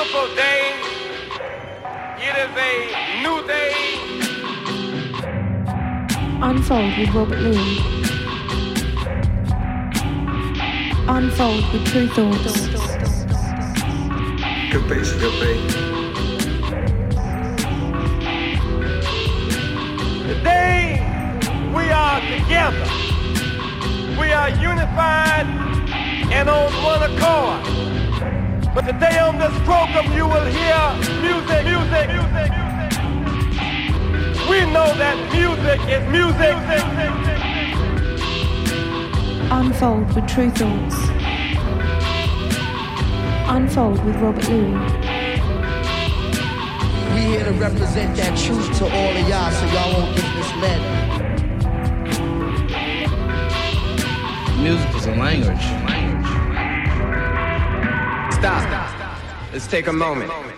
beautiful day. It is a new day. Unfold with Robert Luis. Unfold with Tru Thoughts. Good beats, good beat. Today we are together. We are unified and on one accord. But today on this program you will hear music, music, music, music. We know that music is music. Unfold with Tru Thoughts. Unfold with Robert Luis. We here to represent that truth to all of y'all so y'all won't get misled. Music is a language. Stop. Let's take a moment.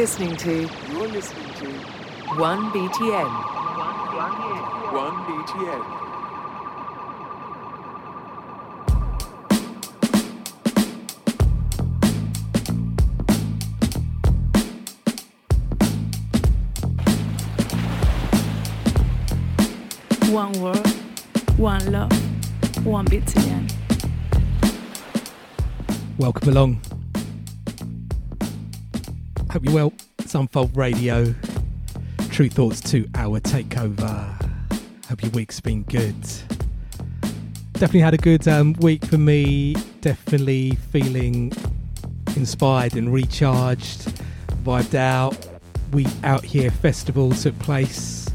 Listening to. You're listening to. 1BTN. 1BTN. One world, one love, one BTN. Welcome along. Hope you're well. It's Unfold Radio. Tru Thoughts to our takeover. Hope your week's been good. Definitely had a good um, week for me. Definitely feeling inspired and recharged. Vibed out. We Out Here Festival took place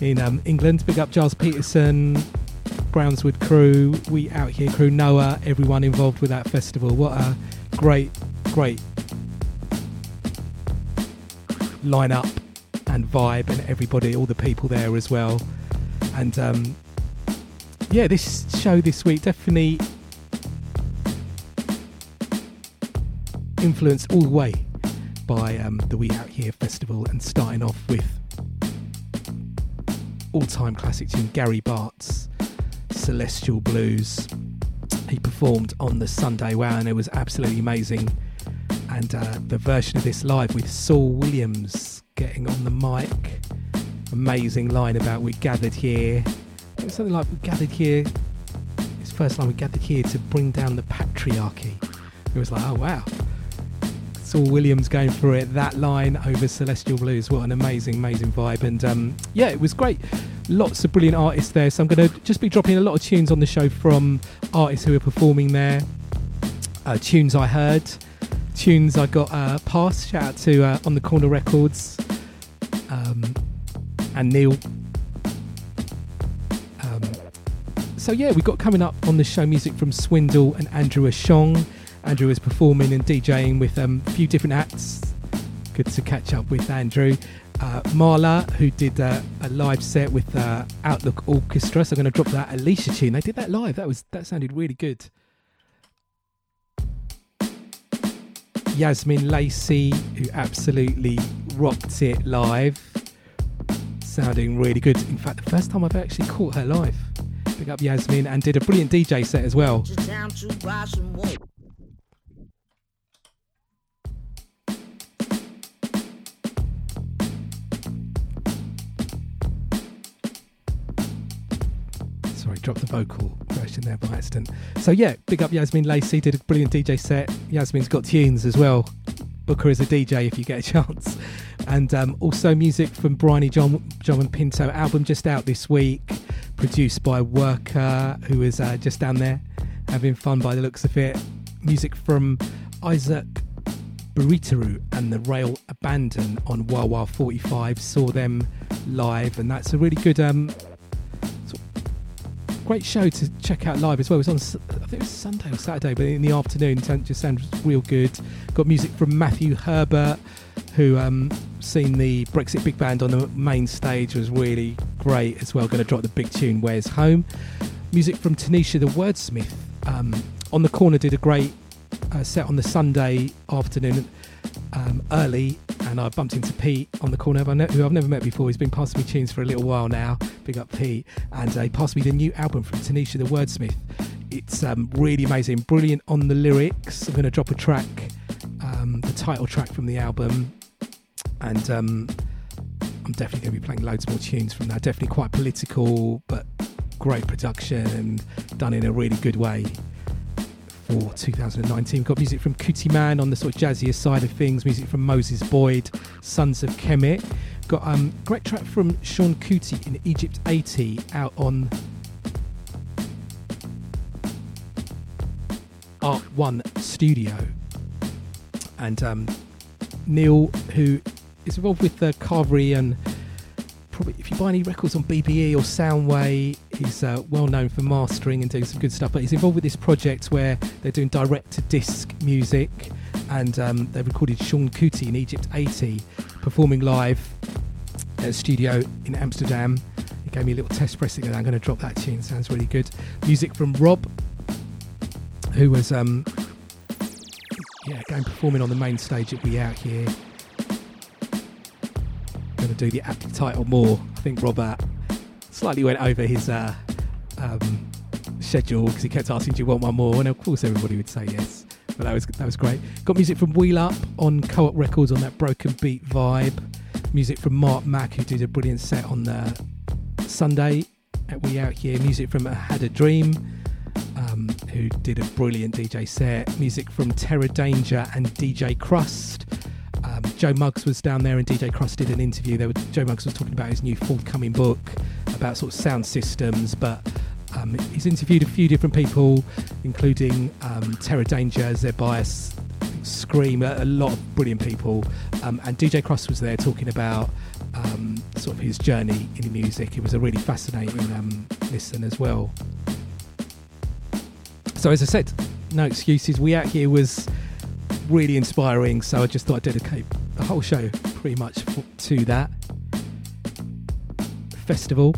in um, England. Big up Gilles Peterson, Brownswood crew, We Out Here crew, Noah, everyone involved with that festival. What a great, great line up and vibe and everybody, all the people there as well. And um, yeah, this show this week definitely influenced all the way by um, the We Out Here festival and starting off with all time classic tune Gary Bartz Celestial Blues. He performed on the Sunday Wow and it was absolutely amazing and uh, the version of this live with Saul Williams getting on the mic. Amazing line about we gathered here. Something like we gathered here. It's first time we gathered here to bring down the patriarchy. It was like, oh wow. Saul Williams going through it. That line over Celestial Blues. What an amazing, amazing vibe. And um, yeah, it was great. Lots of brilliant artists there. So I'm going to just be dropping a lot of tunes on the show from artists who are performing there. Uh, tunes I heard tunes I got uh, passed. Shout out to uh, On the Corner Records um, and Neil. Um, so yeah, we got coming up on the show music from Swindle and Andrew Ashong. Andrew is performing and DJing with um, a few different acts Good to catch up with Andrew. Uh, Mala, who did uh, a live set with uh, Outlook Orchestra, so I'm going to drop that Alicia tune. They did that live. That was that sounded really good. Yazmin Lacey, who absolutely rocked it live, sounding really good. In fact, the first time I've actually caught her live. Pick up Yasmin and did a brilliant DJ set as well. The vocal version there by accident. So yeah, big up Yazmin Lacey, did a brilliant DJ set. Yazmin's got tunes as well. Booker is a DJ if you get a chance. And um, also music from Bryony John, John and Pinto album just out this week, produced by Werkha, who is uh, just down there having fun by the looks of it. Music from Isaac Buritaru and the Rail Abandon on Wild 45. Saw them live, and that's a really good um, great show to check out live as well. It was on, I think it was Sunday or Saturday, but in the afternoon, it just sounds real good. Got music from Matthew Herbert, who um, seen the Brexit Big Band on the main stage was really great as well. Going to drop the big tune "Where's Home." Music from Tenesha the Wordsmith. Um, on the corner did a great uh, set on the Sunday afternoon um, early, and I bumped into Pete on the corner, who I've never met before. He's been passing me tunes for a little while now. Big up Pete, and uh, he passed me the new album from Tenesha the Wordsmith. It's um, really amazing, brilliant on the lyrics. I'm going to drop a track, um, the title track from the album, and um, I'm definitely going to be playing loads more tunes from that. Definitely quite political, but great production and done in a really good way for 2019. We've got music from Cootie Kutiman on the sort of jazzier side of things, music from Moses Boyd, Sons of Kemet. Got um great track from Seun Kuti in Egypt 80 out on Art One Studio. And um, Neil, who is involved with the Carvery and probably if you buy any records on BBE or Soundway, he's uh, well known for mastering and doing some good stuff. But he's involved with this project where they're doing direct to disc music, and um, they recorded Seun Kuti in Egypt 80 performing live at a studio in Amsterdam. He gave me a little test pressing, and I'm going to drop that tune. Sounds really good. Music from Rob, who was um, yeah going performing on the main stage at We Out here going to do the apt title more. I think Robert slightly went over his uh, um, schedule because he kept asking, "Do you want one more?" And of course, everybody would say yes. But that was that was great. Got music from Wheel Up on Co-op Records on that broken beat vibe. Music from Marc Mac who did a brilliant set on the Sunday at We Out Here. Music from Had a Dream. Um, who did a brilliant DJ set. Music from Terror Danjah and DJ Krust. Um, Joe Muggs was down there and DJ Krust did an interview. There, Joe Muggs was talking about his new forthcoming book about sort of sound systems, but um, he's interviewed a few different people, including um, Terror Danjah, Zed Bias, Scream, a, a, lot of brilliant people. Um, and DJ Krust was there talking about um, sort of his journey in music. It was a really fascinating um, listen as well. So, as I said, no excuses. We out here was really inspiring, so I just thought I'd dedicate the whole show pretty much to that festival.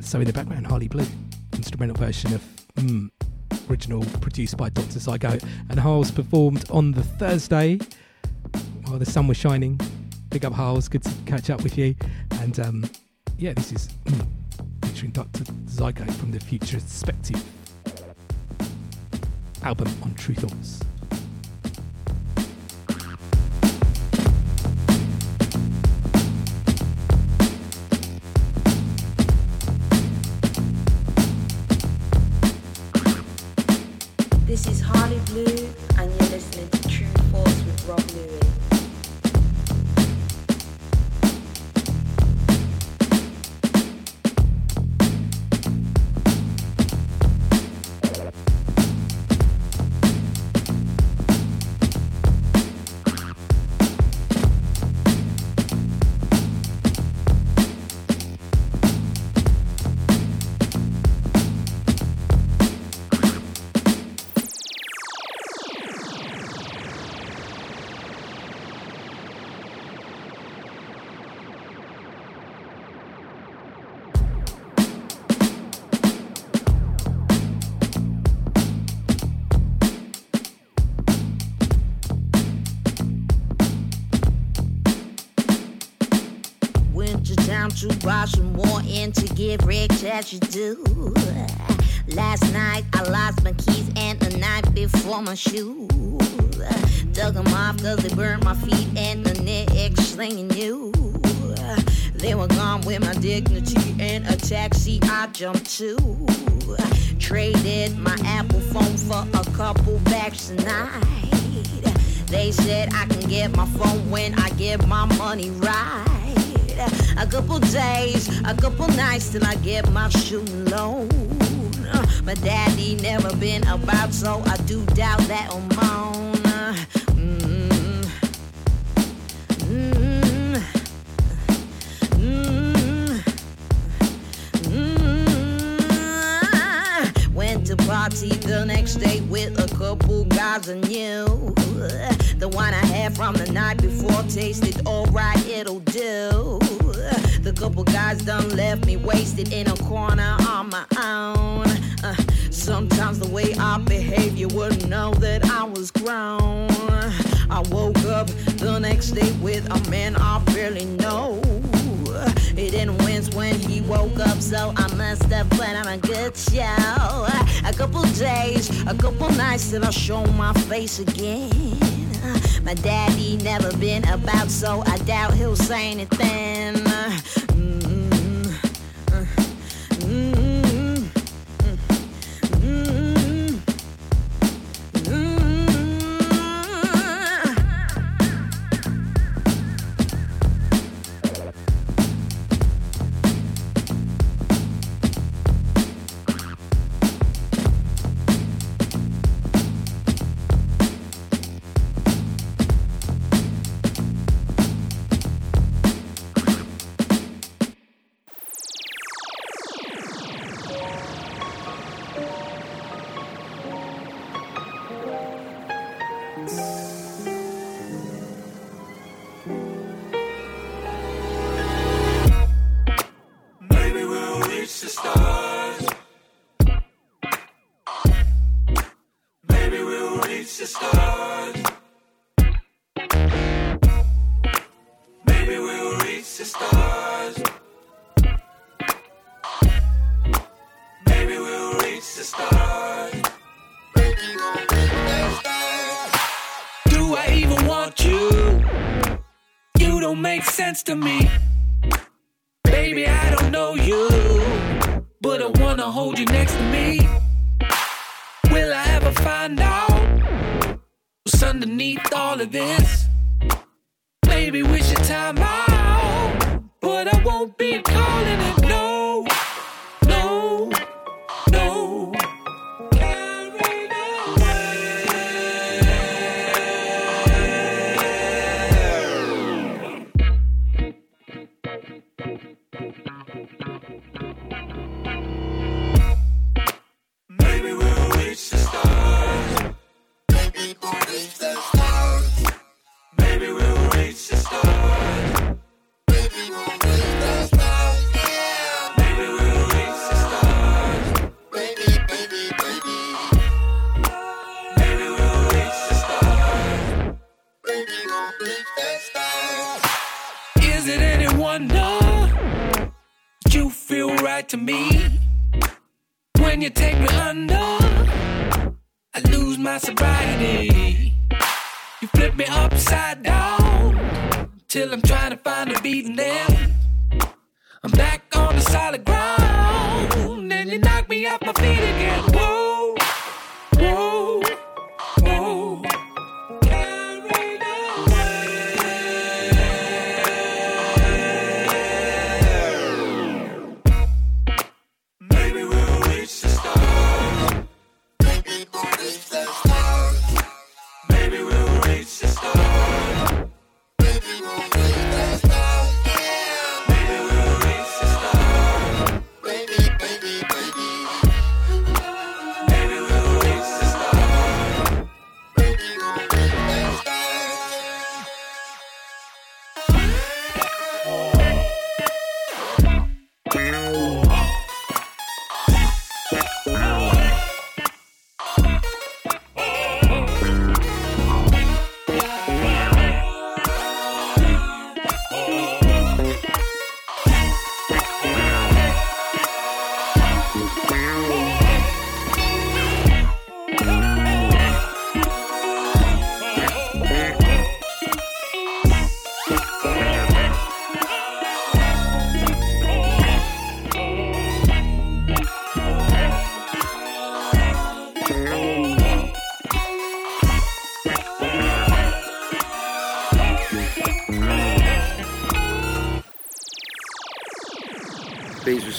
So in the background, Harleighblu, instrumental version of mm, original produced by Dr. Zygo, and Harles performed on the Thursday while the sun was shining. Big up Harles, good to catch up with you. And um, yeah, this is mm, featuring Dr. Zygo from the Future Perspective album on Tru Thoughts. till I get my shooting A couple nights that I'll show my face again. My daddy never been about, so I doubt he'll say anything. make sense to me. Baby, I don't know you, but I wanna hold you next to me. Will I ever find out what's underneath all of this?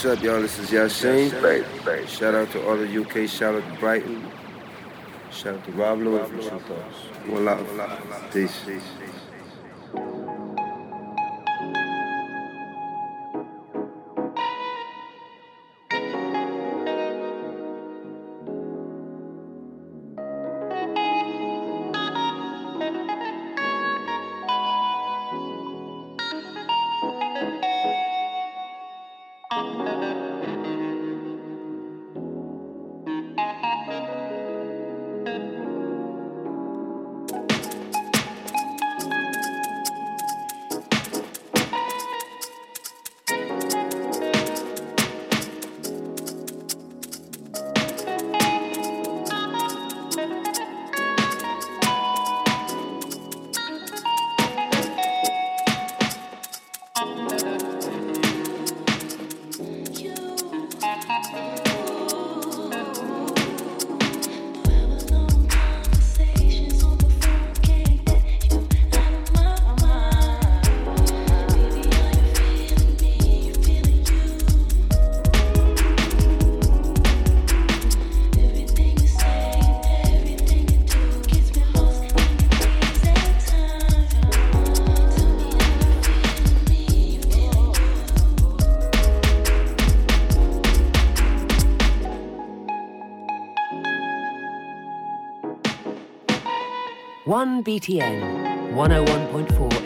What's up, y'all? This is Yasin. Shout out to all the UK, shout out to Brighton. Shout out to Rob Luis from One love. Peace. BTN 101.4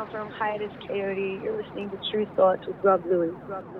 Napalm from Hiatus Kaiyote. You're listening to Tru Thoughts with Rob Louie. Rob Louie.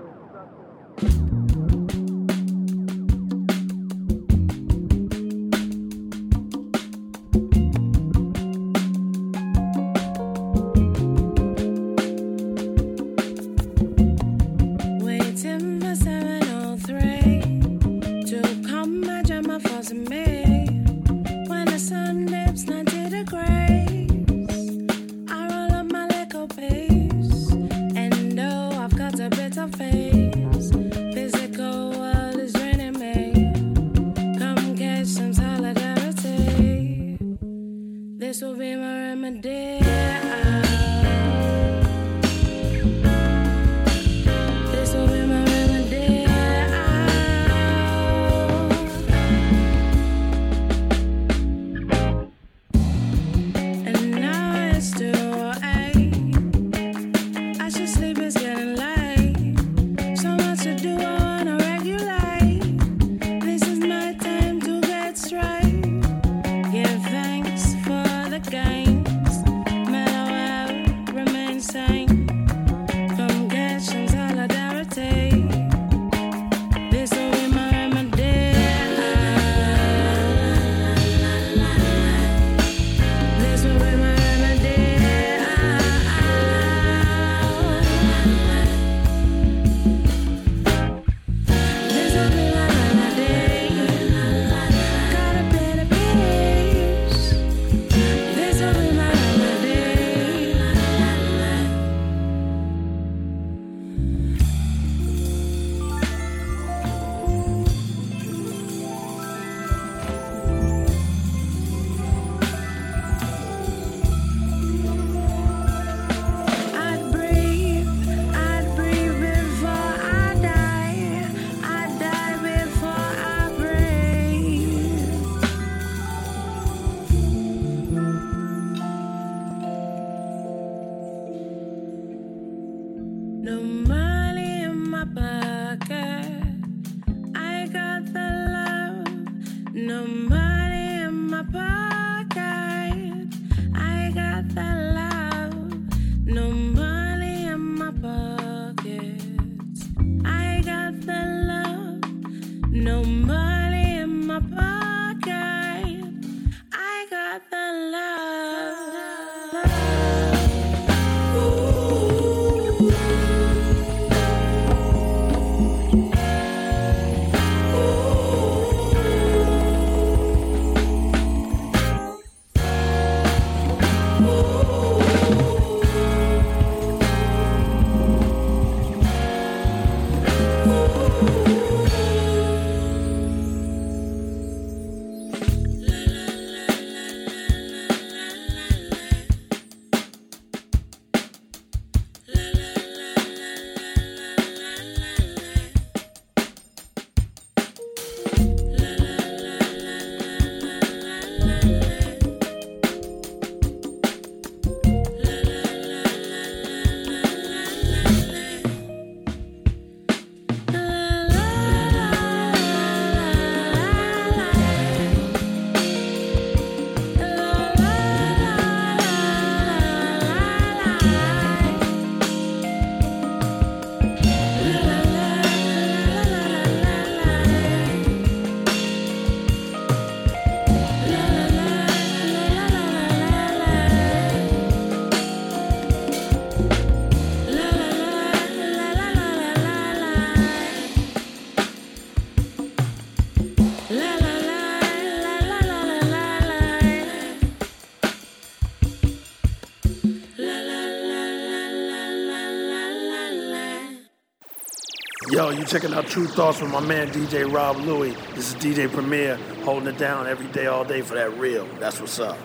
Yo, you checking out Tru Thoughts with my man DJ Rob Luis. This is DJ Premier holding it down every day, all day for that real. That's what's up.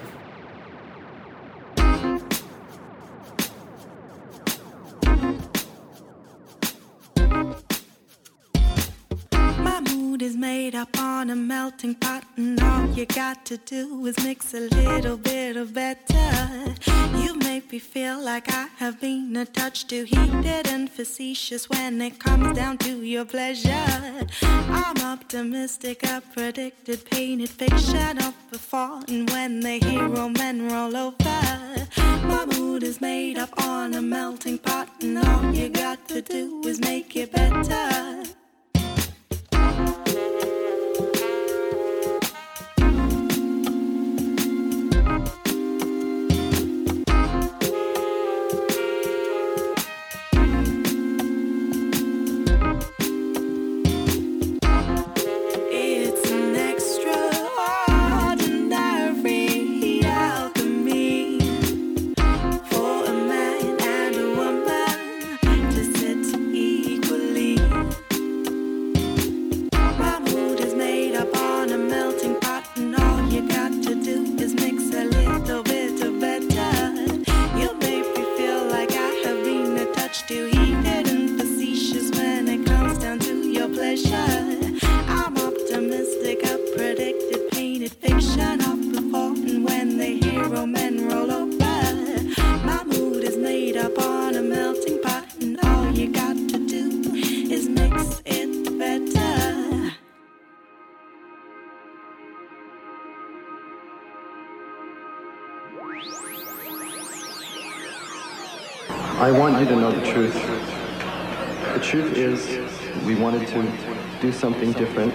My mood is made up on a melting pot, and all you got to do is mix a like I have been a touch too heated and facetious when it comes down to your pleasure. I'm optimistic, I predicted painted fiction of before, and when the hero men roll over, my mood is made up on a melting pot, and all you got to do is make it better. I want you to know the truth. The truth is, we wanted to do something different.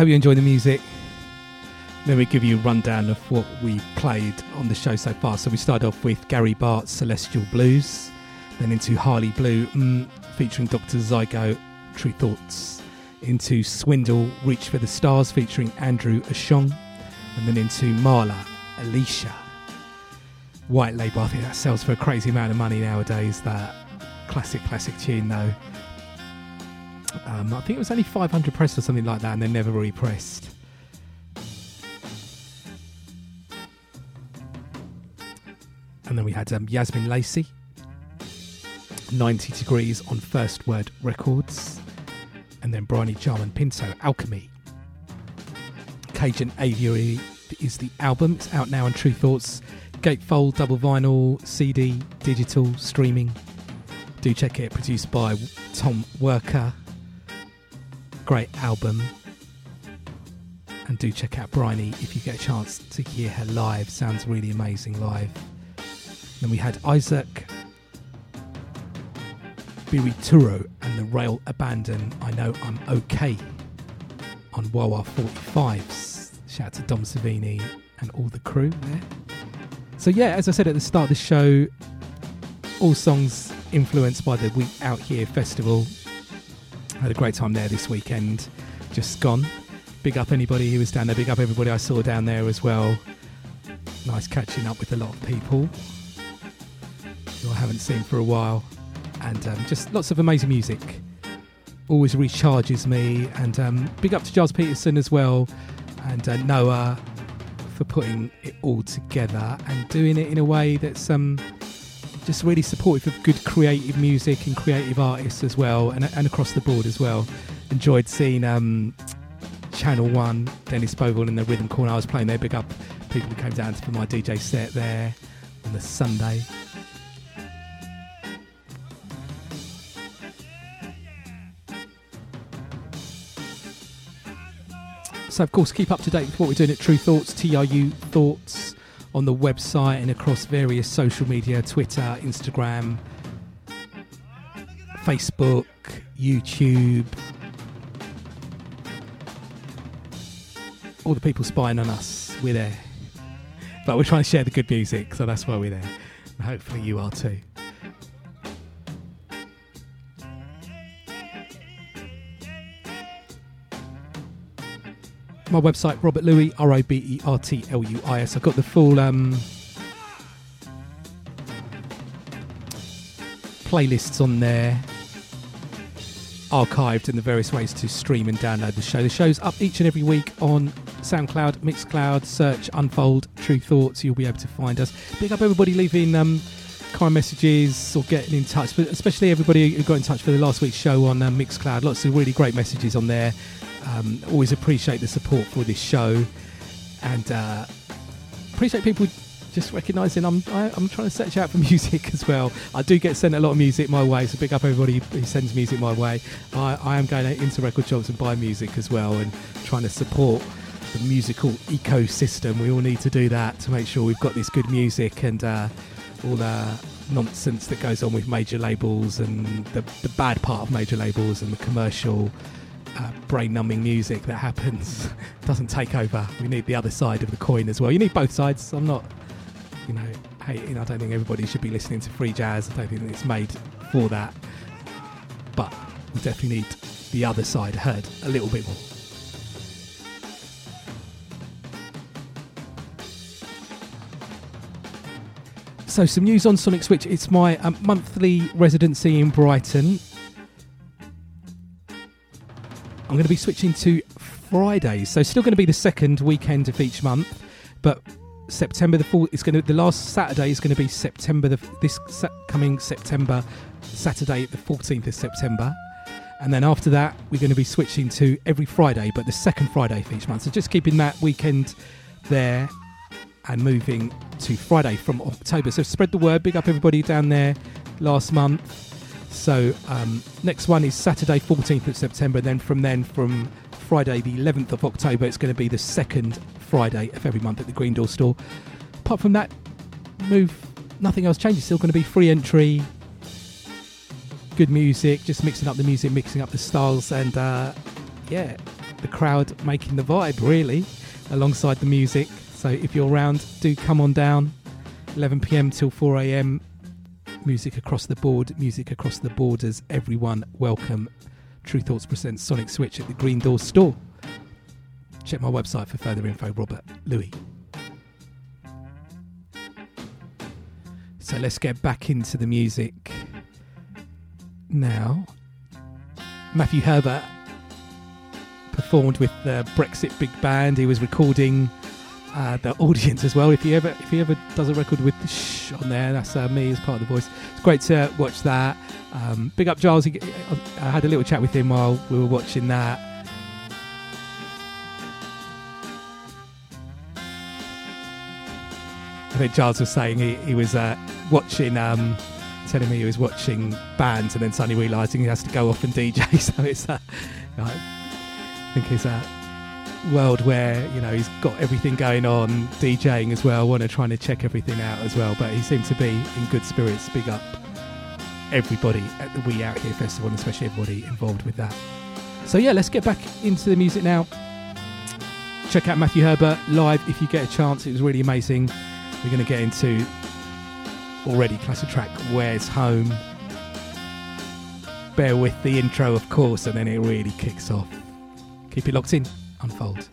Hope you enjoy the music. Let me give you a rundown of what we played on the show so far. So, we started off with Gary Bartz Celestial Blues, then into Harleighblu mm, featuring Dr. Zygo, Tru Thoughts, into Swindle, Reach for the Stars featuring Andrew Ashong, and then into Mala, Alicia. White Label, I think that sells for a crazy amount of money nowadays. That classic, classic tune, though. Um, I think it was only 500 pressed or something like that, and they never repressed. And then we had um, Yazmin Lacey, 90 Degrees on First Word Records. And then Bryony Jarman Pinto, Alchemy. Cage and Aviary is the album. It's out now on Tru Thoughts. Gatefold, double vinyl, CD, digital, streaming. Do check it. Produced by Tom Werkha. Great album. And do check out Bryony if you get a chance to hear her live. Sounds really amazing live. Then we had Isaac Birituro and the Rail Abandon. I know I'm okay on Wah Wah 45s. Shout out to Dom Servini and all the crew there. So, yeah, as I said at the start of the show, all songs influenced by the We Out Here festival. Had a great time there this weekend. Just gone. Big up anybody who was down there. Big up everybody I saw down there as well. Nice catching up with a lot of people who I haven't seen for a while. And um, just lots of amazing music. Always recharges me. And um, big up to Gilles Peterson as well. And uh, Noah for putting it all together and doing it in a way that's um, just really supportive of good creative music and creative artists as well, and, and across the board as well. Enjoyed seeing um, Channel One, Dennis Bovell in the Rhythm Corner. I was playing there. Big up people who came down for my DJ set there on the Sunday. So, of course, keep up to date with what we're doing at Tru Thoughts, TRU Thoughts, on the website and across various social media Twitter, Instagram, Facebook, YouTube. All the people spying on us, we're there. But we're trying to share the good music, so that's why we're there. And hopefully, you are too. My website, Robert Luis, R O B E R T L U I S. I've got the full um, playlists on there, archived in the various ways to stream and download the show. The show's up each and every week on SoundCloud, Mixcloud, search Unfold Tru Thoughts. You'll be able to find us. Big up everybody leaving um, kind messages or getting in touch, but especially everybody who got in touch for the last week's show on um, Mixcloud. Lots of really great messages on there. Um, always appreciate the support for this show, and uh, appreciate people just recognising I'm I, am trying to search out for music as well. I do get sent a lot of music my way, so big up everybody who sends music my way. I, I am going into record shops and buy music as well, and trying to support the musical ecosystem. We all need to do that to make sure we've got this good music and uh, all the nonsense that goes on with major labels and the, the bad part of major labels and the commercial uh, brain numbing music that happens doesn't take over. We need the other side of the coin as well. You need both sides. I'm not, you know, hating. I don't think everybody should be listening to free jazz. I don't think it's made for that. But we definitely need the other side heard a little bit more. So, some news on Sonic Switch. It's my um, monthly residency in Brighton. I'm going to be switching to Fridays, so still going to be the second weekend of each month, but September the fourth is going to the last Saturday is going to be September the this coming September Saturday the 14th of September. And then after that, we're going to be switching to every Friday, but the second Friday of each month. So just keeping that weekend there and moving to Friday from October. So spread the word. Big up everybody down there last month. So um, next one is Saturday, 14th of September. Then from then, from Friday, the 11th of October, it's going to be the second Friday of every month at the Green Door store. Apart from that, move. Nothing else changes. Still going to be free entry, good music, just mixing up the music, mixing up the styles, and uh, yeah, the crowd making the vibe, really, alongside the music. So if you're around, do come on down. 11 pm till 4 am. Music across the board, music across the borders. Everyone welcome. Tru Thoughts presents Sonic Switch at the Green Door store. Check my website for further info. Robert Luis. So let's get back into the music now. Matthew Herbert performed with the Brexit Big Band. He was recording uh, the audience as well. If he ever if he ever does a record with shh on there, that's uh, me as part of the voice. It's great to watch that. Um, big up Gilles. He, I had a little chat with him while we were watching that. I think Gilles was saying he, he was uh, watching, um, telling me he was watching bands and then suddenly realising he has to go off and DJ. So it's, uh, I think it's a world where, you know, he's got everything going on, DJing as well, I want to trying to check everything out as well. But he seemed to be in good spirits. Big up everybody at the We Out Here Festival and especially everybody involved with that. So yeah, let's get back into the music now. Check out Matthew Herbert live if you get a chance. It was really amazing. We're going to get into already classic track Where's Home. Bear with the intro, of course, and then it really kicks off. Keep it locked in. Unfold.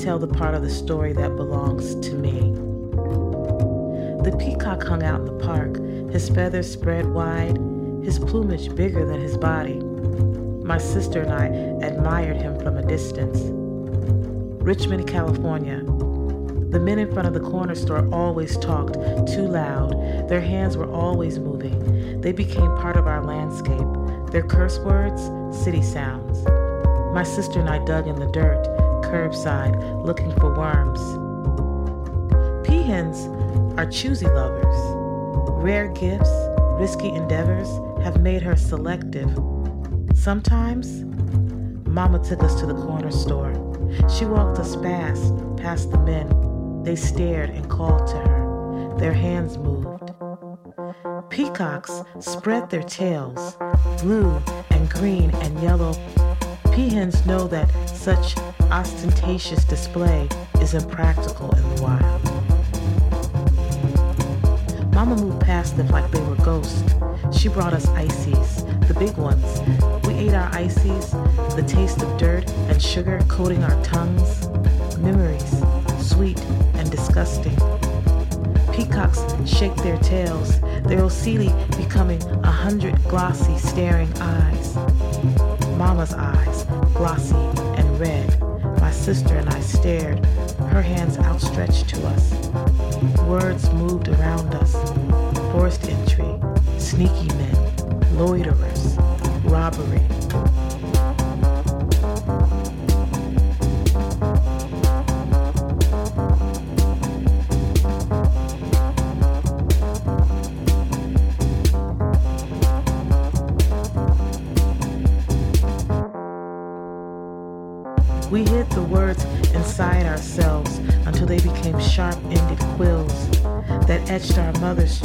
Tell the part of the story that belongs to me. The peacock hung out in the park, his feathers spread wide, his plumage bigger than his body. My sister and I admired him from a distance. Richmond, California. The men in front of the corner store always talked too loud. Their hands were always moving. They became part of our landscape. Their curse words, city sounds. My sister and I dug in the dirt curbside looking for worms. Peahens are choosy lovers. Rare gifts, risky endeavors have made her selective. Sometimes, Mama took us to the corner store. She walked us fast past the men. They stared and called to her. Their hands moved. Peacocks spread their tails, blue and green and yellow. Peahens know that such ostentatious display is impractical in the wild. Mama moved past them like they were ghosts. She brought us ices, the big ones. We ate our ices, the taste of dirt and sugar coating our tongues. Memories, sweet and disgusting. Peacocks shake their tails, their ocelli becoming a hundred glossy, staring eyes. Mama's eyes, glossy and red sister and I stared, her hands outstretched to us. Words moved around us. Forced entry, sneaky men, loiterers, robbery. Etched our mother's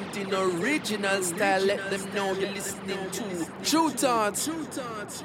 Representing original style, let them know you're listening to Tru Thoughts. Tru Thoughts.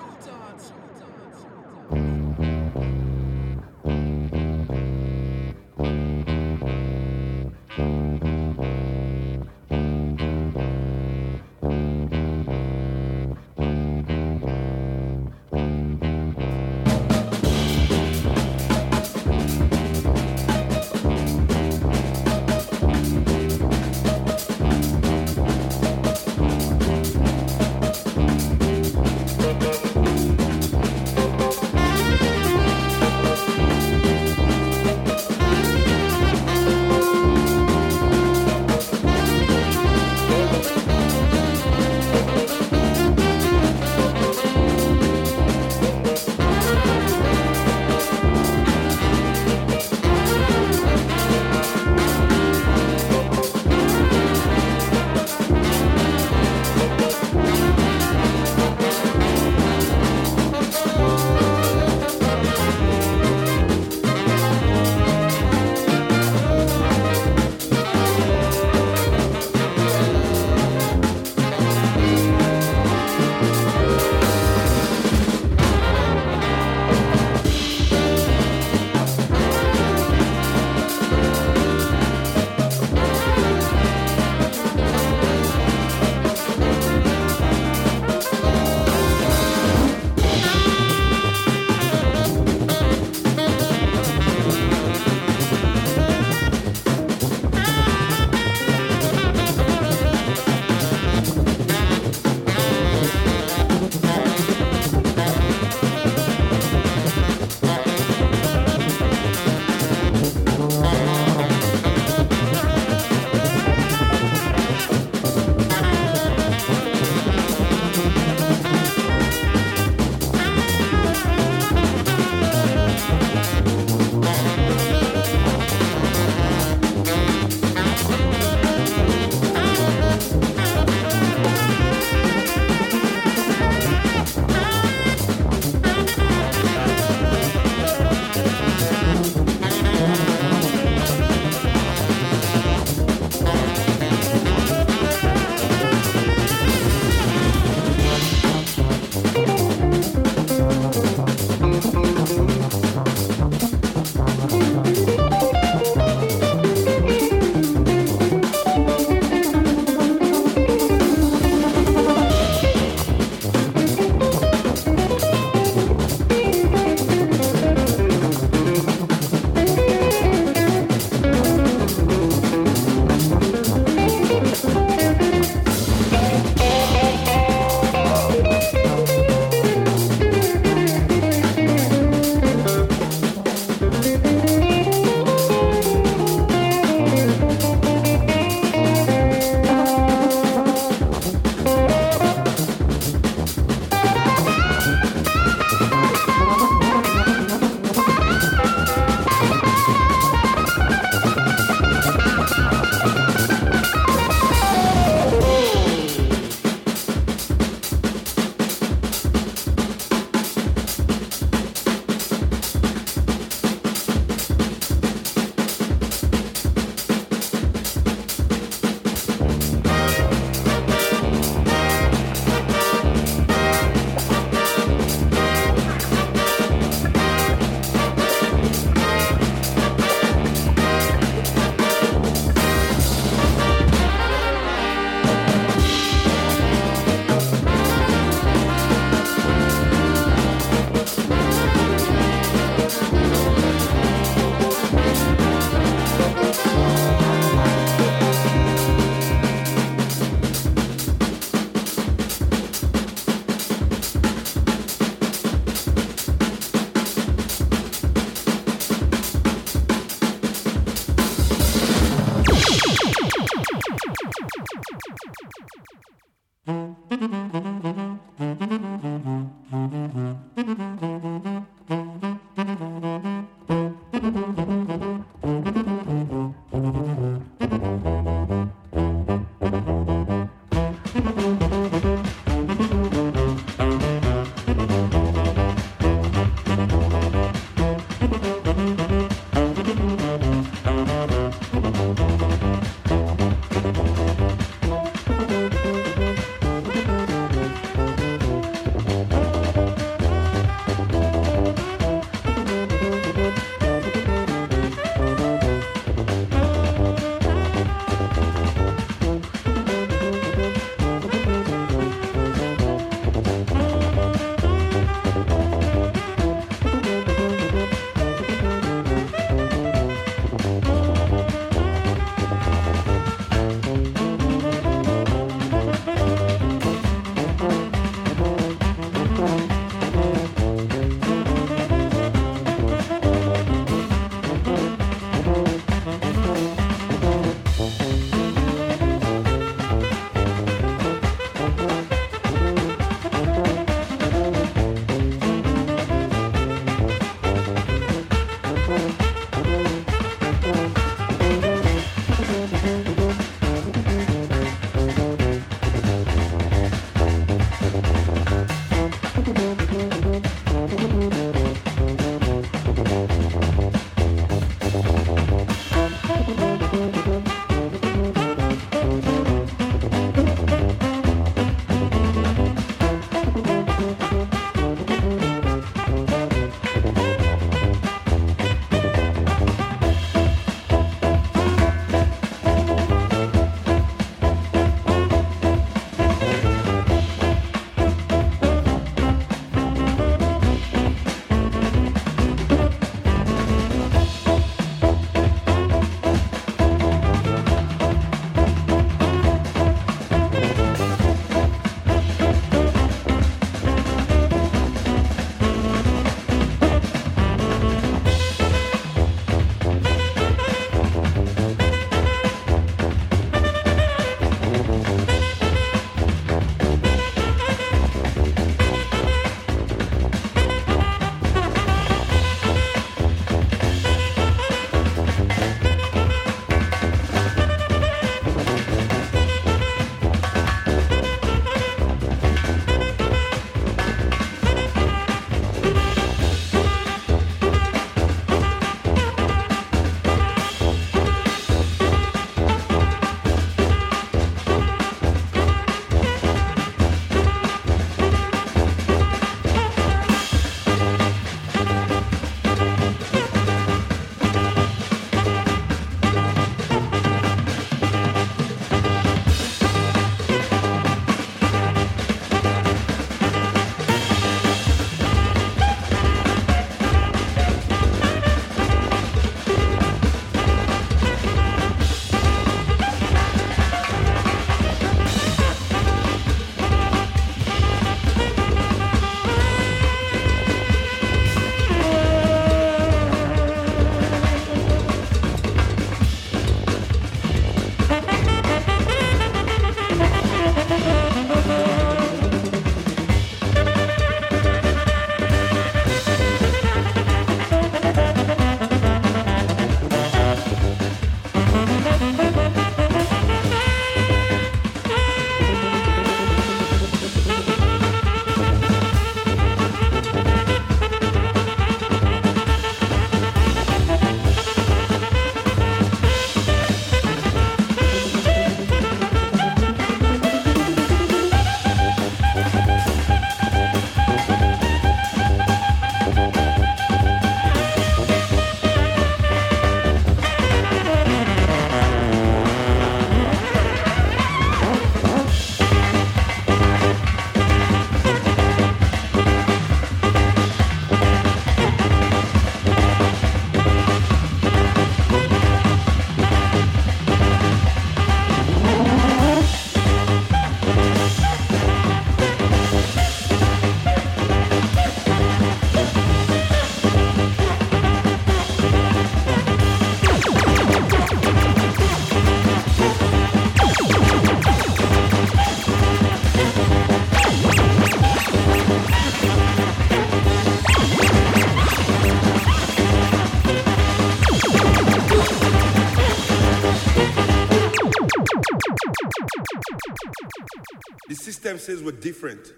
Says we're different,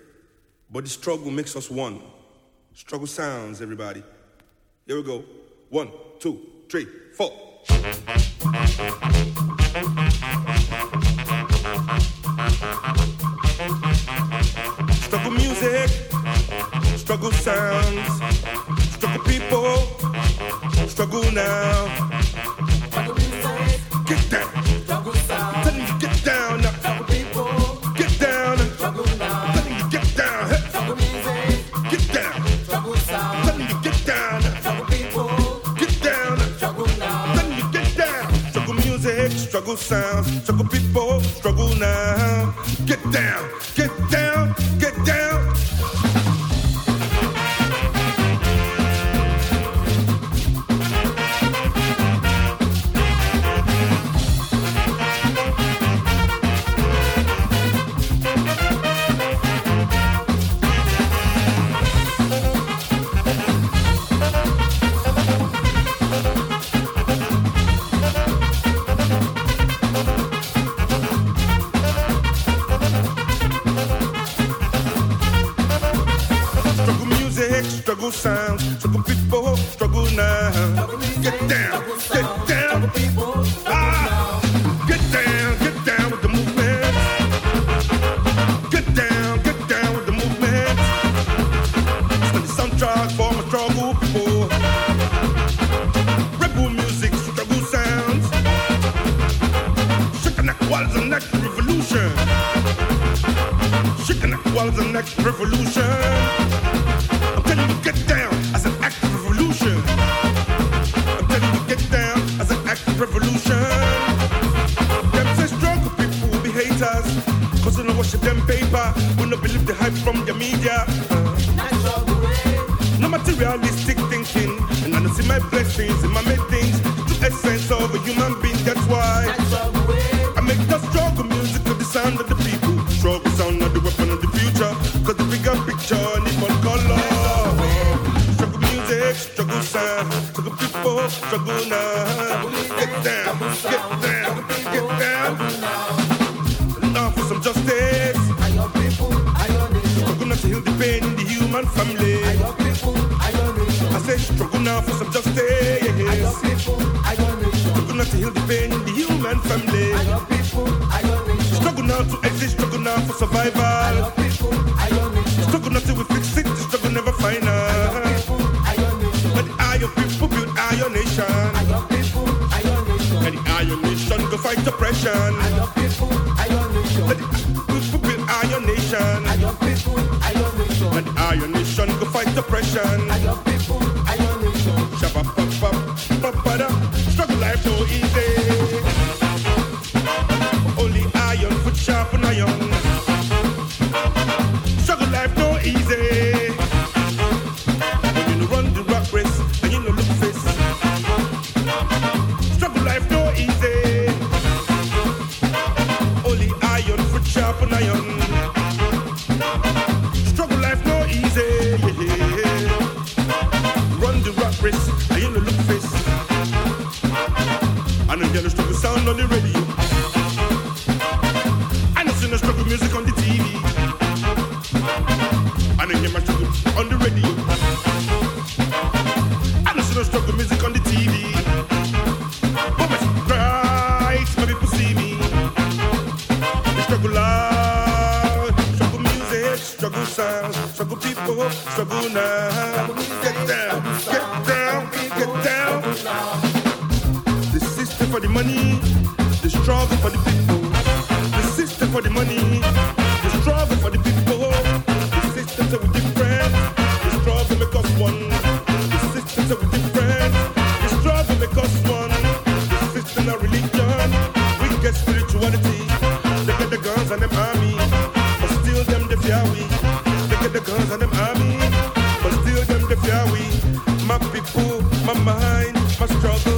but the struggle makes us one. Struggle sounds, everybody. Here we go. Struggle sounds, struggle people, struggle now. Get down. Get religion. We get spirituality. Look at the guns and them army, but still them the fear we. Look at the guns and them army, but still them the fear we. My people, my mind, my struggle.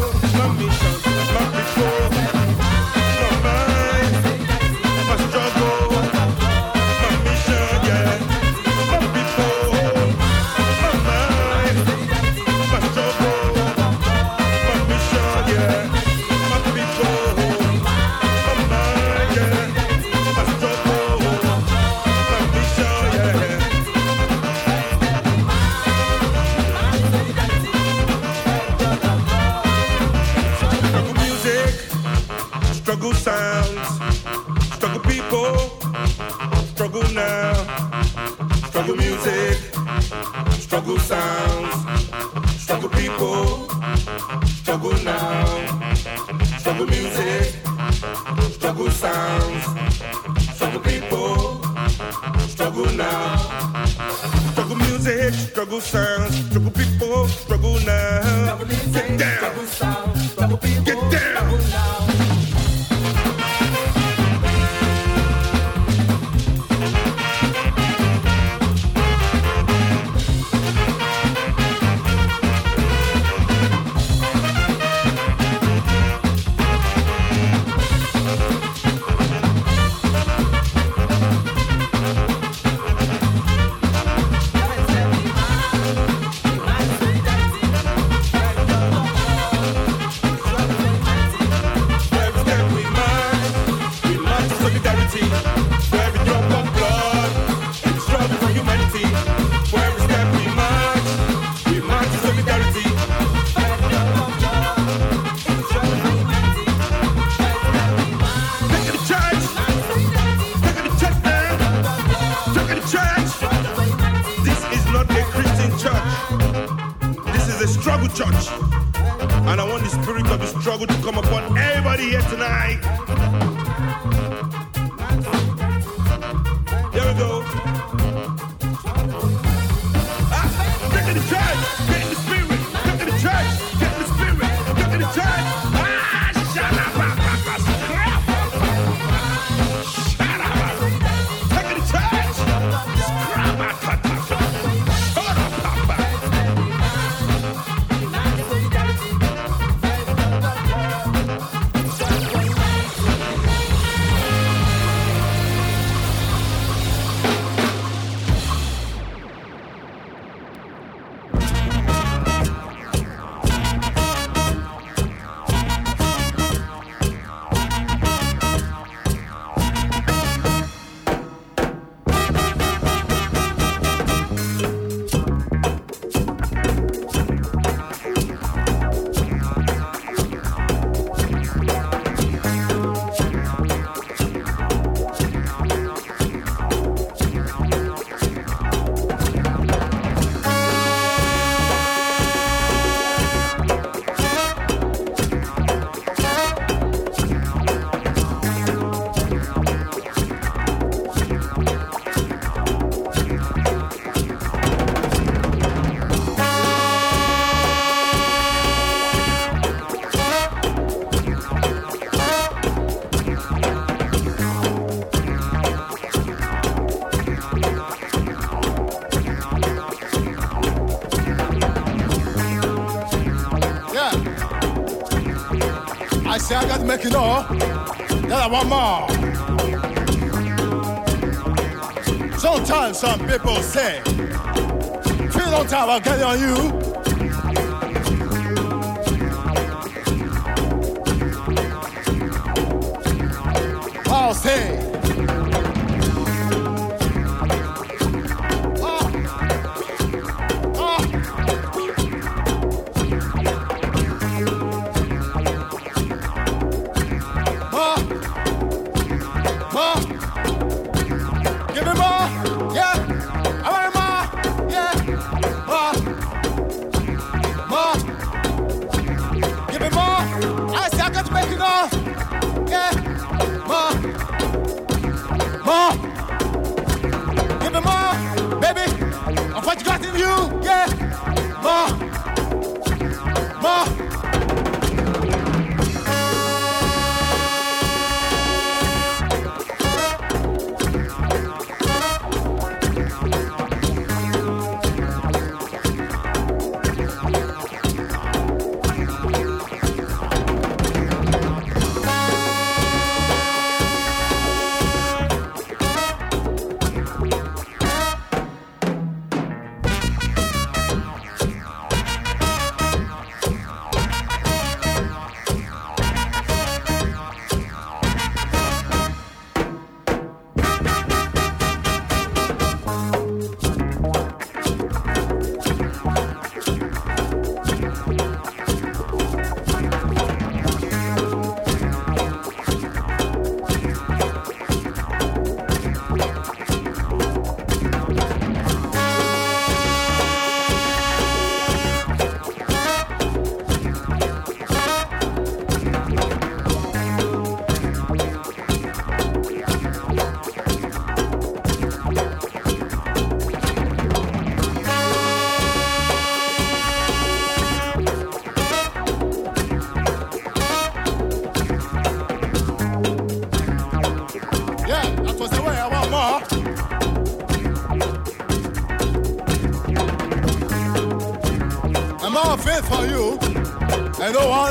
You it off. I want more. Sometimes some people say, we don't I'll get on you. 来都玩。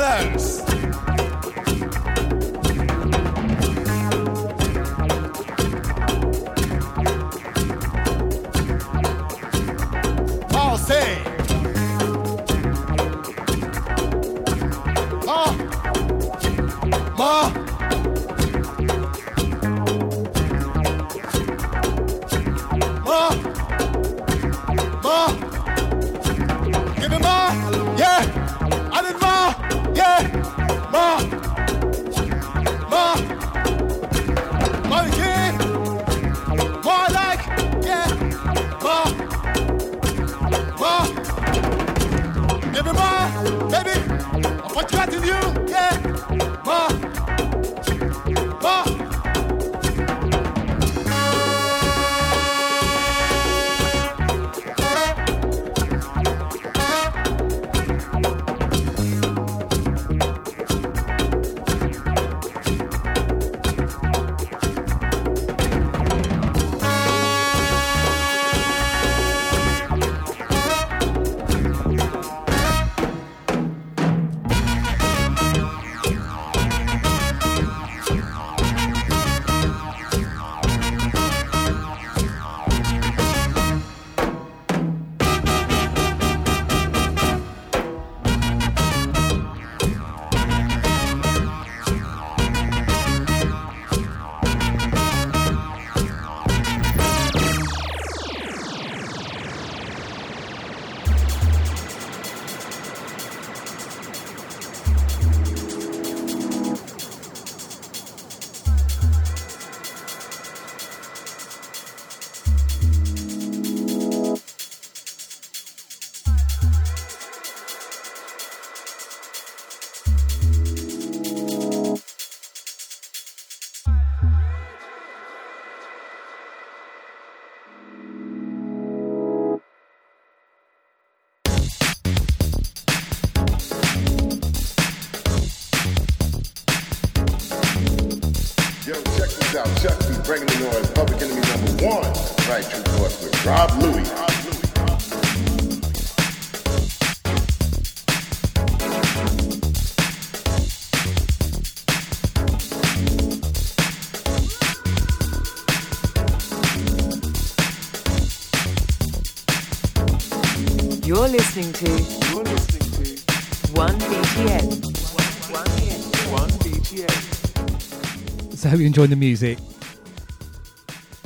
Hope you're enjoying the music.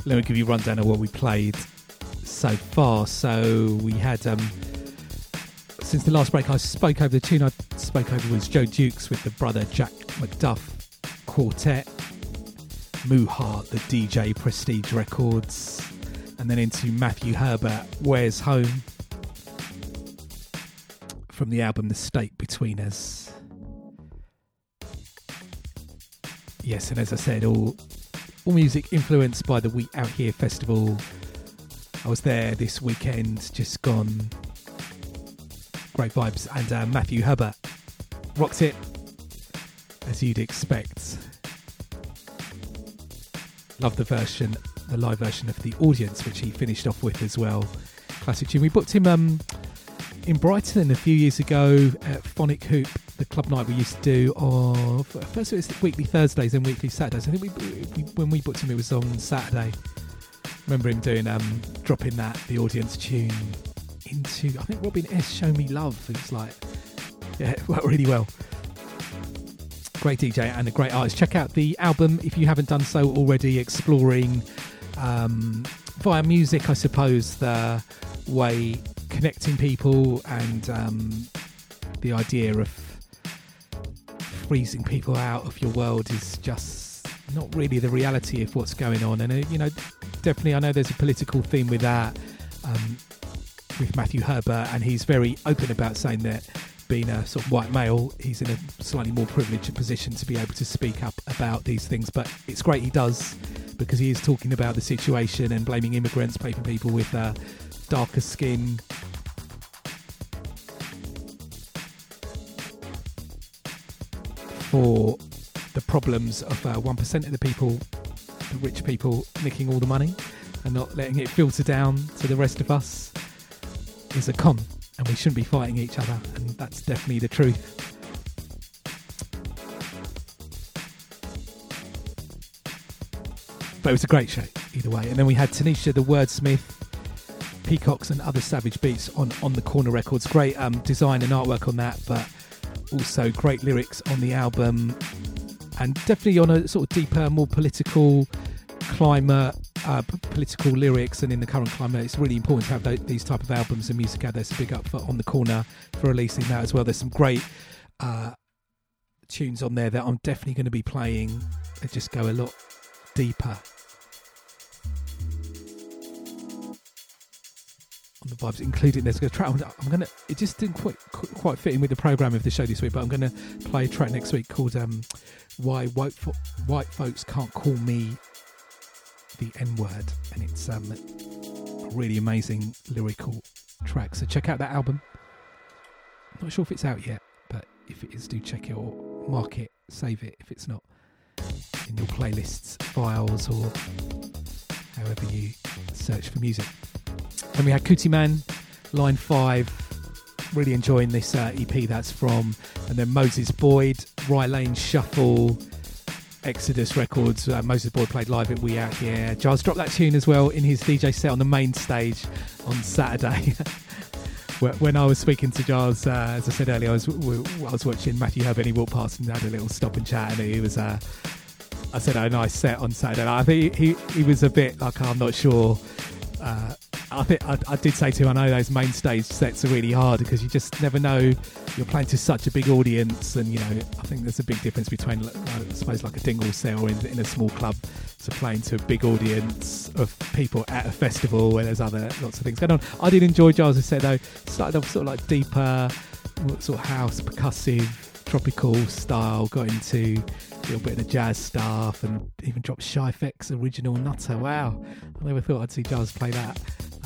Let me give you a rundown of what we played so far. So we had um since the last break I spoke over the tune. I spoke over was Joe Dukes with the brother Jack McDuff Quartet, Moohart, the DJ Prestige Records, and then into Matthew Herbert, Where's Home from the album The State Between Us. Yes, and as I said, all all music influenced by the We Out Here festival. I was there this weekend, just gone. Great vibes, and uh, Matthew Herbert rocked it as you'd expect. Love the version, the live version of the audience, which he finished off with as well. Classic tune. We booked him um, in Brighton a few years ago at Phonic Hoop, the club night we used to do. Of first it was weekly Thursdays and weekly Saturdays. I think we, we when we booked him, it was on Saturday. Remember him doing um, dropping that the audience tune into I think Robin S. Show Me Love. It's like yeah, it worked really well. Great DJ and a great artist. Check out the album if you haven't done so already. Exploring um, via music, I suppose, the way connecting people and um, the idea of freezing people out of your world is just not really the reality of what's going on. And, uh, you know, definitely, I know there's a political theme with that, um, with Matthew Herbert, and he's very open about saying that being a sort of white male, he's in a slightly more privileged position to be able to speak up about these things. But it's great he does because he is talking about the situation and blaming immigrants, blaming people with uh, darker skin. For the problems of uh, 1% of the people, the rich people, nicking all the money and not letting it filter down to the rest of us is a con, and we shouldn't be fighting each other, and that's definitely the truth. But it was a great show, either way. And then we had Tenesha the Wordsmith, Peacocks, and other Savage Beasts on On the Corner Records. Great um, design and artwork on that, but also great lyrics on the album, and definitely on a sort of deeper, more political climate, uh, p- political lyrics. And in the current climate, it's really important to have these type of albums and music out there. So big up for On the Corner for releasing that as well. There's some great uh, tunes on there that I'm definitely going to be playing They just go a lot deeper the vibes, including there's a track. I'm, I'm gonna. It just didn't quite quite fit in with the program of the show this week, but I'm gonna play a track next week called um, "Why White Fo- White Folks Can't Call Me the N Word," and it's um, a really amazing lyrical track. So check out that album. Not sure if it's out yet, but if it is, do check it or mark it, save it if it's not in your playlists, files, or however you search for music. And we had Cootie Man, line five. Really enjoying this uh, EP that's from, and then Moses Boyd, Rye Lane Shuffle, Exodus Records. Uh, Moses Boyd played live at We Out Here. Gilles dropped that tune as well in his DJ set on the main stage on Saturday. when I was speaking to Gilles, uh, as I said earlier, I was I was watching Matthew Herbert. He walked past and had a little stop and chat, and he was. Uh, I said, "Oh, nice set on Saturday." I think he, he, he was a bit like I'm not sure. Uh, I I, did say to him, I know those main stage sets are really hard because you just never know. You're playing to such a big audience, and you know, I think there's a big difference between, I suppose, like a dingle or in, in a small club to playing to a big audience of people at a festival where there's other lots of things going on. I did enjoy Gilles' set though. Started off sort of like deeper, sort of house, percussive, tropical style. Got into a little bit of the jazz stuff and even dropped Shy FX original Nuttah. Wow, I never thought I'd see Gilles play that.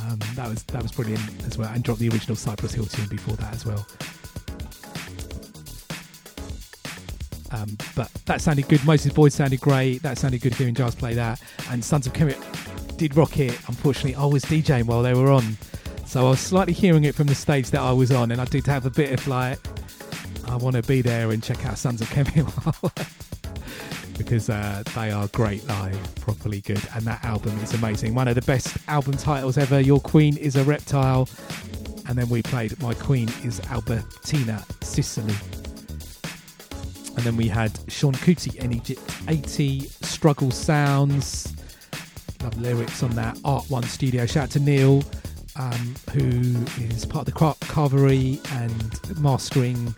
Um, that was that was brilliant as well, and dropped the original Cypress Hill tune before that as well. Um, but that sounded good. Moses Boyd sounded great. That sounded good hearing Gilles play that. And Sons of Kemet did rock it. Unfortunately, I was DJing while they were on, so I was slightly hearing it from the stage that I was on, and I did have a bit of like, I want to be there and check out Sons of Kemet because uh, they are great live, properly good, and that album is amazing. One of the best album titles ever. Your Queen is a Reptile, and then we played My Queen is Albertina Sisulu. And then we had Seun Kuti in Egypt 80, Struggle Sounds. Love lyrics on that. Art One Studio. Shout out to Neil, um, who is part of the Carvery and mastering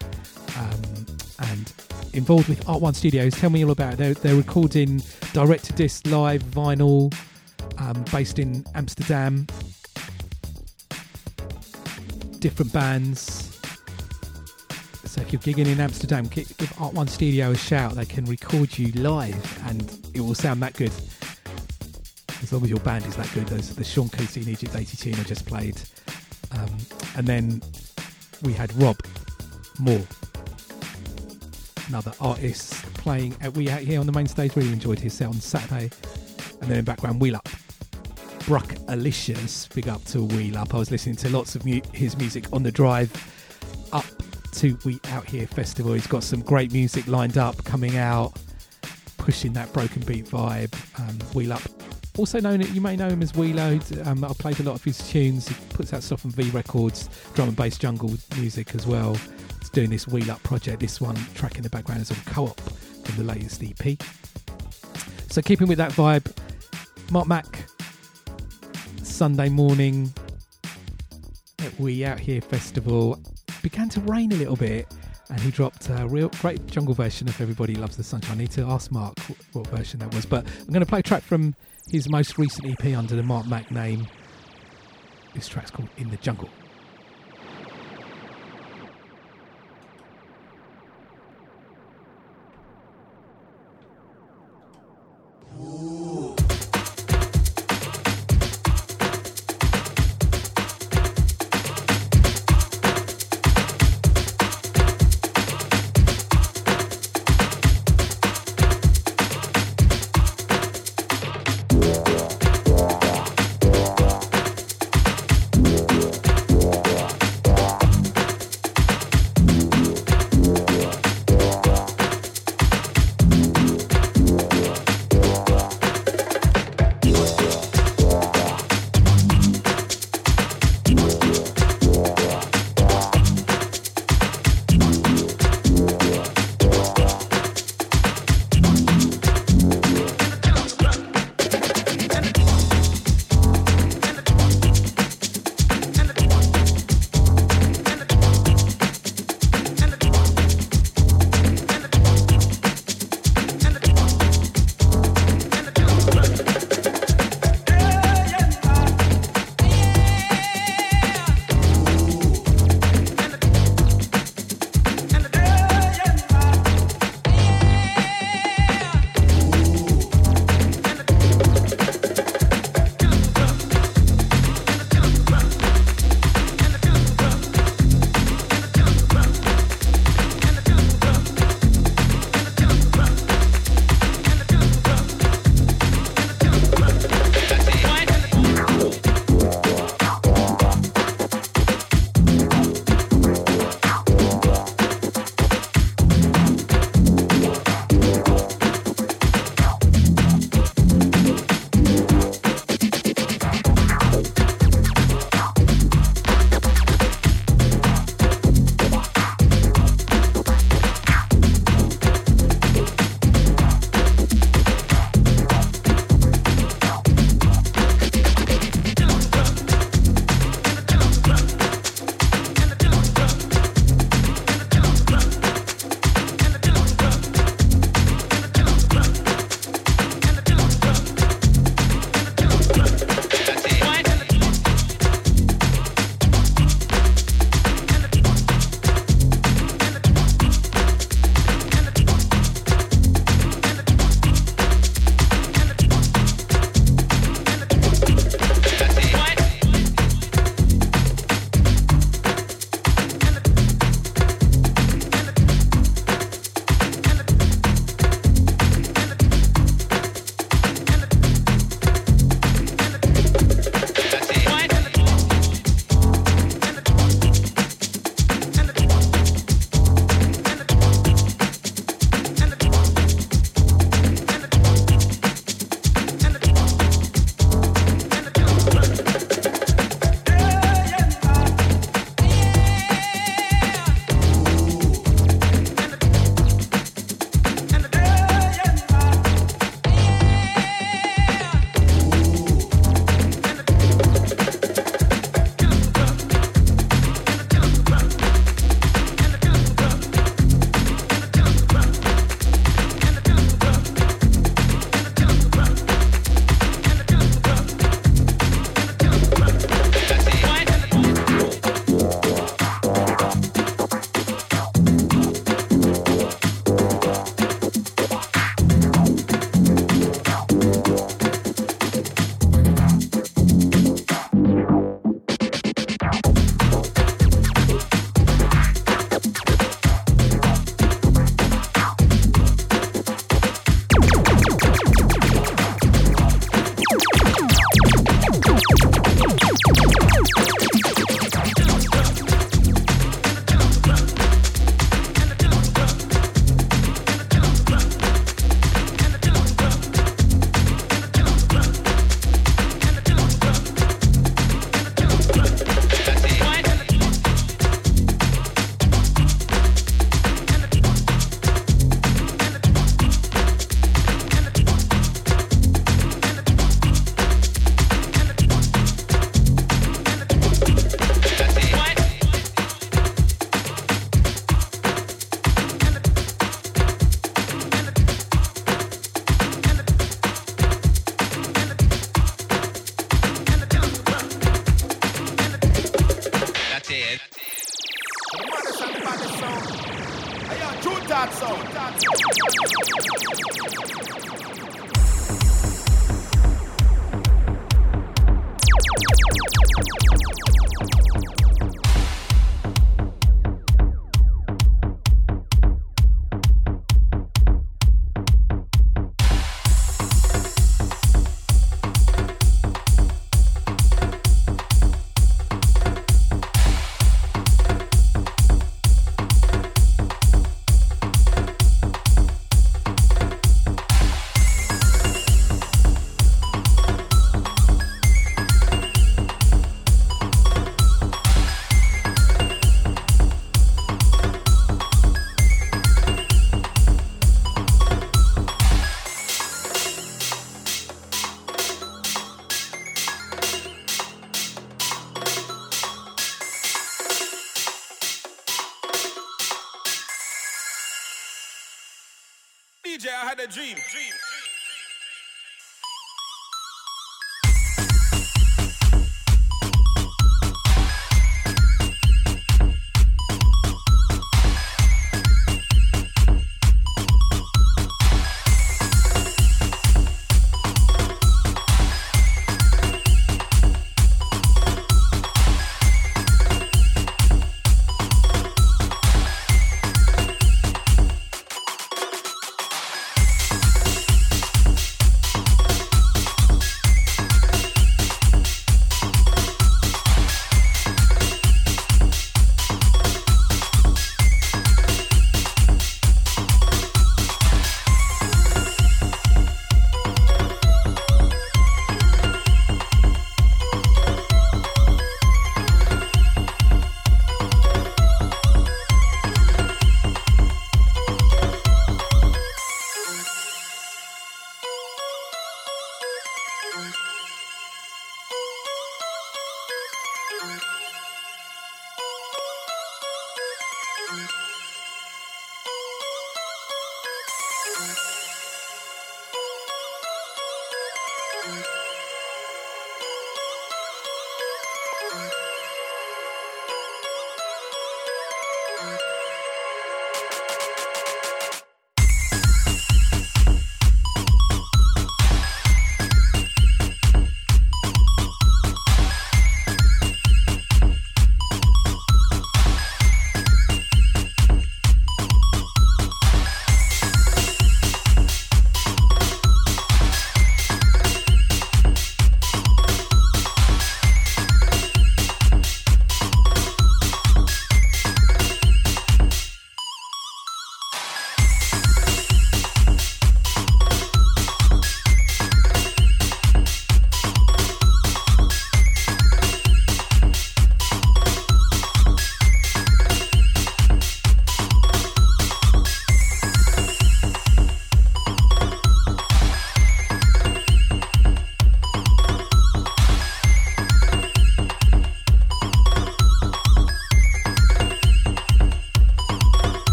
um, and involved with Art One Studios. Tell me all about it. They're, they're recording direct to disc live vinyl um, based in Amsterdam. Different bands. So if you're gigging in Amsterdam, give Art One Studio a shout. They can record you live and it will sound that good. As long as your band is that good. There's the Seun Kuti in Egypt 82 I just played. Um, and then we had Rob Moore another artist playing at We Out Here on the main stage. Really enjoyed his set on Saturday. And then in background, Wheel Up. Bruck Alicious, big up to Wheel Up. I was listening to lots of mu- his music on the drive up to We Out Here festival. He's got some great music lined up coming out, pushing that broken beat vibe. Um, Wheel Up, also known, you may know him as Wheeload. Um, I've played a lot of his tunes. He puts out stuff on V Records, drum and bass jungle music as well doing this Wheel Up project. This one track in the background is on Co-op from the latest EP. So keeping with that vibe, Marc Mac, Sunday morning at We Out Here Festival began to rain a little bit and he dropped a real great jungle version of Everybody Loves the Sunshine. I need to ask Marc what version that was, but I'm going to play a track from his most recent EP under the Marc Mac name. This track's called In the Jungle.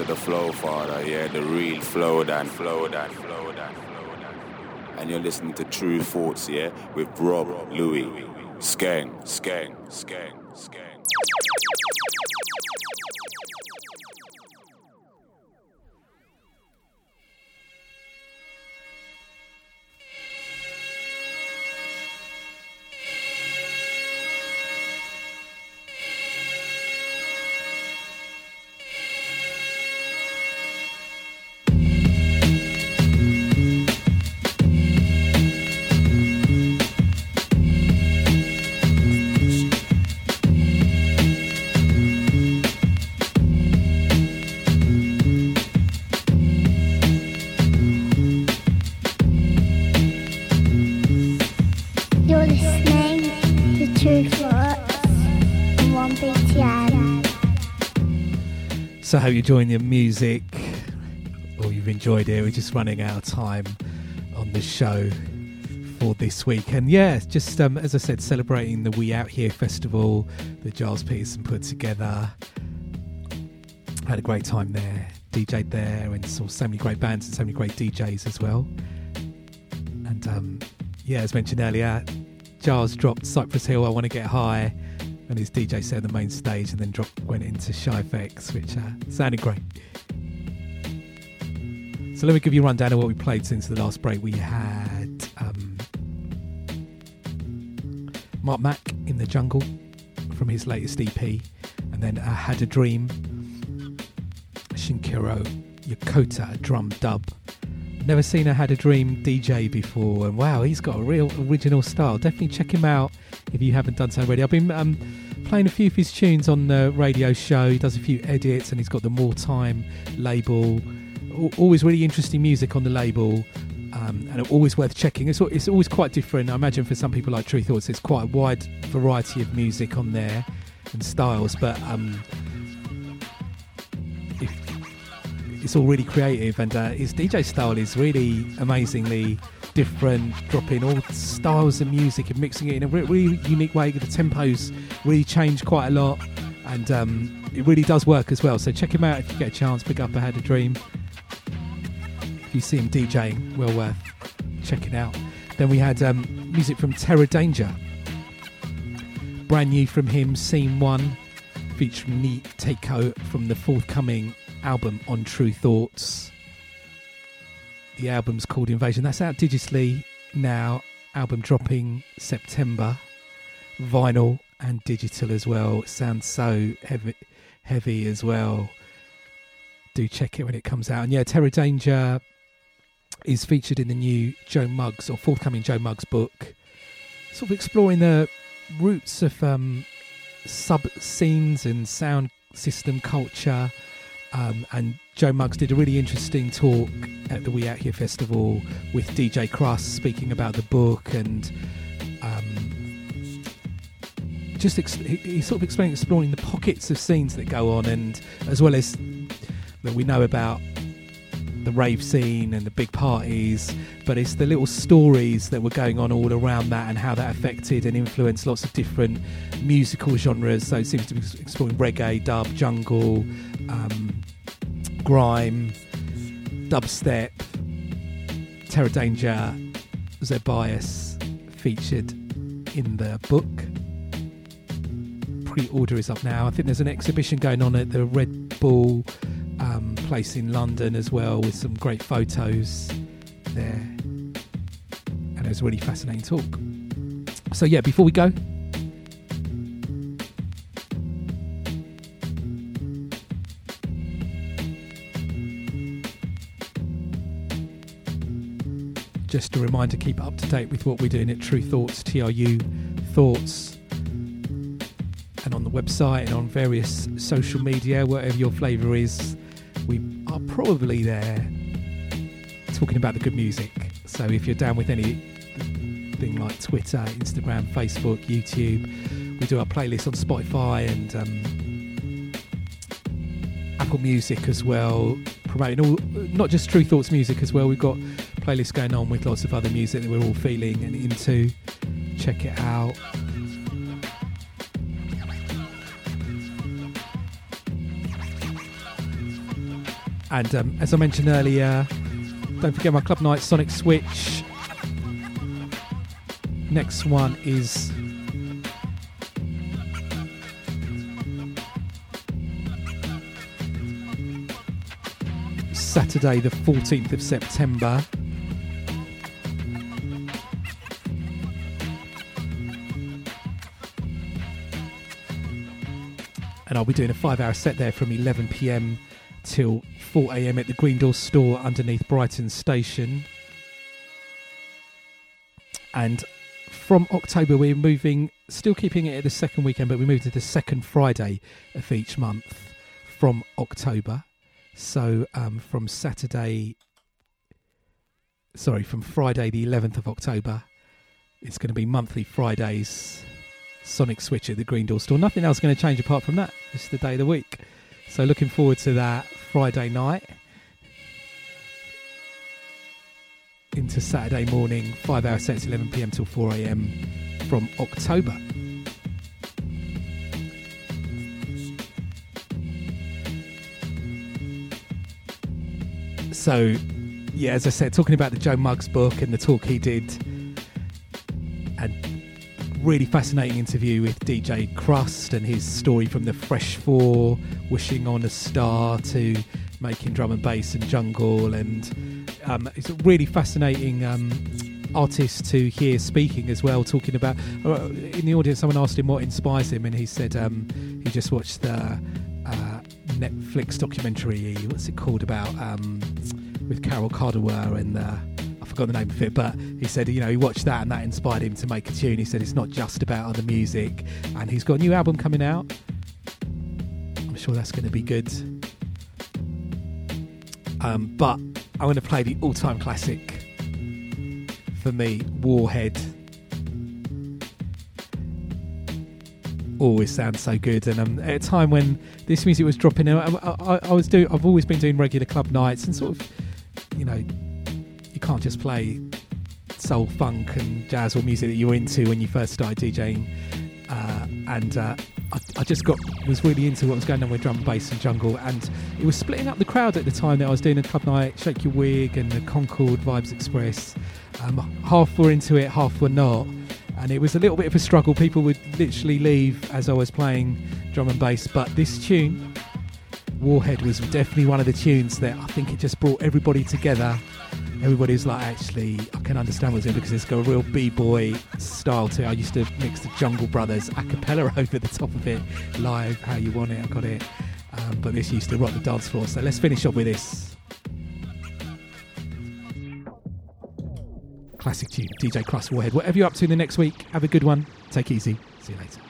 To the Flow Father, yeah, the real Flow Dan, Flow Dan, Flow Dan, Flow Dan. And you're listening to Tru Thoughts, yeah, with Rob, Luis, Skeng, Skeng, Skeng. So hope you're enjoying the music or you've enjoyed it. We're just running out of time on the show for this week. And yeah, just um, as I said, celebrating the We Out Here festival that Gilles Peterson put together. Had a great time there, DJ'd there, and saw so many great bands and so many great DJs as well. And um, yeah, as mentioned earlier, Gilles dropped Cypress Hill, I Want to Get High, and his DJ set on the main stage, and then went into Shy which uh, sounded great. So let me give you a rundown of what we played since the last break. We had um, Marc Mac in the Jungle from his latest EP, and then I Had a Dream, Shinichiro Yokota drum dub. Never seen Ahadadream DJ before, and wow, he's got a real original style. Definitely check him out if you haven't done so already. I've been um, playing a few of his tunes on the radio show. He does a few edits, and he's got the More Time label. Always really interesting music on the label, um, and always worth checking. It's, it's always quite different. I imagine for some people like Tru Thoughts, it's quite a wide variety of music on there and styles, but um, it's all really creative and uh, his DJ style is really amazingly different, dropping all styles of music and mixing it in a re- really unique way. The tempos really change quite a lot and um, it really does work as well. So check him out if you get a chance. Pick up Ahadadream. If you see him DJing, well worth checking out. Then we had um, music from Terror Danjah. Brand new from him, Scene 1, featuring Neat Takeo from the forthcoming album on Tru Thoughts. The album's called Invasion. That's out digitally now. Album dropping September. Vinyl and digital as well. Sounds so heavy, heavy as well. Do check it when it comes out. And yeah, Terror Danjah is featured in the new Joe Muggs or forthcoming Joe Muggs book. Sort of exploring the roots of um, sub scenes and sound system culture. Um, and Joe Muggs did a really interesting talk at the We Out Here festival with DJ Krust speaking about the book and um, just ex- he, he sort of explaining exploring the pockets of scenes that go on, and as well as that we know about the rave scene and the big parties, but it's the little stories that were going on all around that and how that affected and influenced lots of different musical genres. So it seems to be exploring reggae, dub, jungle, um, grime, dubstep, Terror Danjah, Zed Bias featured in the book. Pre order is up now. I think there's an exhibition going on at the Red Bull um, place in London as well with some great photos there. And it was a really fascinating talk. So, yeah, before we go, just a reminder keep up to date with what we're doing at Tru Thoughts, TRU Thoughts, and on the website and on various social media, whatever your flavour is. We are probably there talking about the good music. So if you're down with anything like Twitter, Instagram, Facebook, YouTube, we do our playlist on Spotify and um, Apple Music as well, promoting all not just Tru Thoughts music as well. We've got playlists going on with lots of other music that we're all feeling and into. Check it out. And um, as I mentioned earlier, don't forget my club night Sonic Switch. Next one is Saturday, the 14th of September. And I'll be doing a five hour set there from 11 pm till 4 am at the Green Door store underneath Brighton Station. And from October, we're moving, still keeping it at the second weekend, but we moved to the second Friday of each month from October. So um, from Saturday, sorry, from Friday the 11th of October, it's going to be monthly Fridays, Sonic Switch at the Green Door store. Nothing else going to change apart from that. It's the day of the week. So looking forward to that Friday night into Saturday morning, five hour sets, 11 pm till 4 am from October. So, yeah, as I said, talking about the Joe Muggs book and the talk he did, and really fascinating interview with DJ Krust and his story from the Fresh Four, wishing on a star to making drum and bass and jungle, and um, it's a really fascinating um, artist to hear speaking as well. Talking about uh, in the audience, someone asked him what inspires him, and he said um, he just watched the uh, Netflix documentary. What's it called about um, with Carole Cadwalladr and. I forgot the name of it, but he said, you know, he watched that and that inspired him to make a tune. He said it's not just about other music, and he's got a new album coming out. I'm sure that's going to be good. Um, but I'm going to play the all-time classic for me, Warhead. Always sounds so good, and um, at a time when this music was dropping, I, I, I was doing. I've always been doing regular club nights and sort of, you know, you can't just play soul, funk, and jazz or music that you're into when you first started DJing. Uh, and uh, I, I, just got was really into what was going on with drum, and bass, and jungle, and it was splitting up the crowd at the time that I was doing a club night, Shake Your Wig, and the Concord Vibes Express. Um, half were into it, half were not, and it was a little bit of a struggle. People would literally leave as I was playing drum and bass, but this tune. Warhead was definitely one of the tunes that I think it just brought everybody together everybody's like, actually, I can understand what's in because it's got a real b-boy style to it. I used to mix the Jungle Brothers a cappella over the top of it, live, how you want it, I got it. Um, but this used to rock the dance floor. So let's finish up with this. Classic tune, DJ Krust Warhead. Whatever you're up to in the next week, have a good one. Take easy. See you later.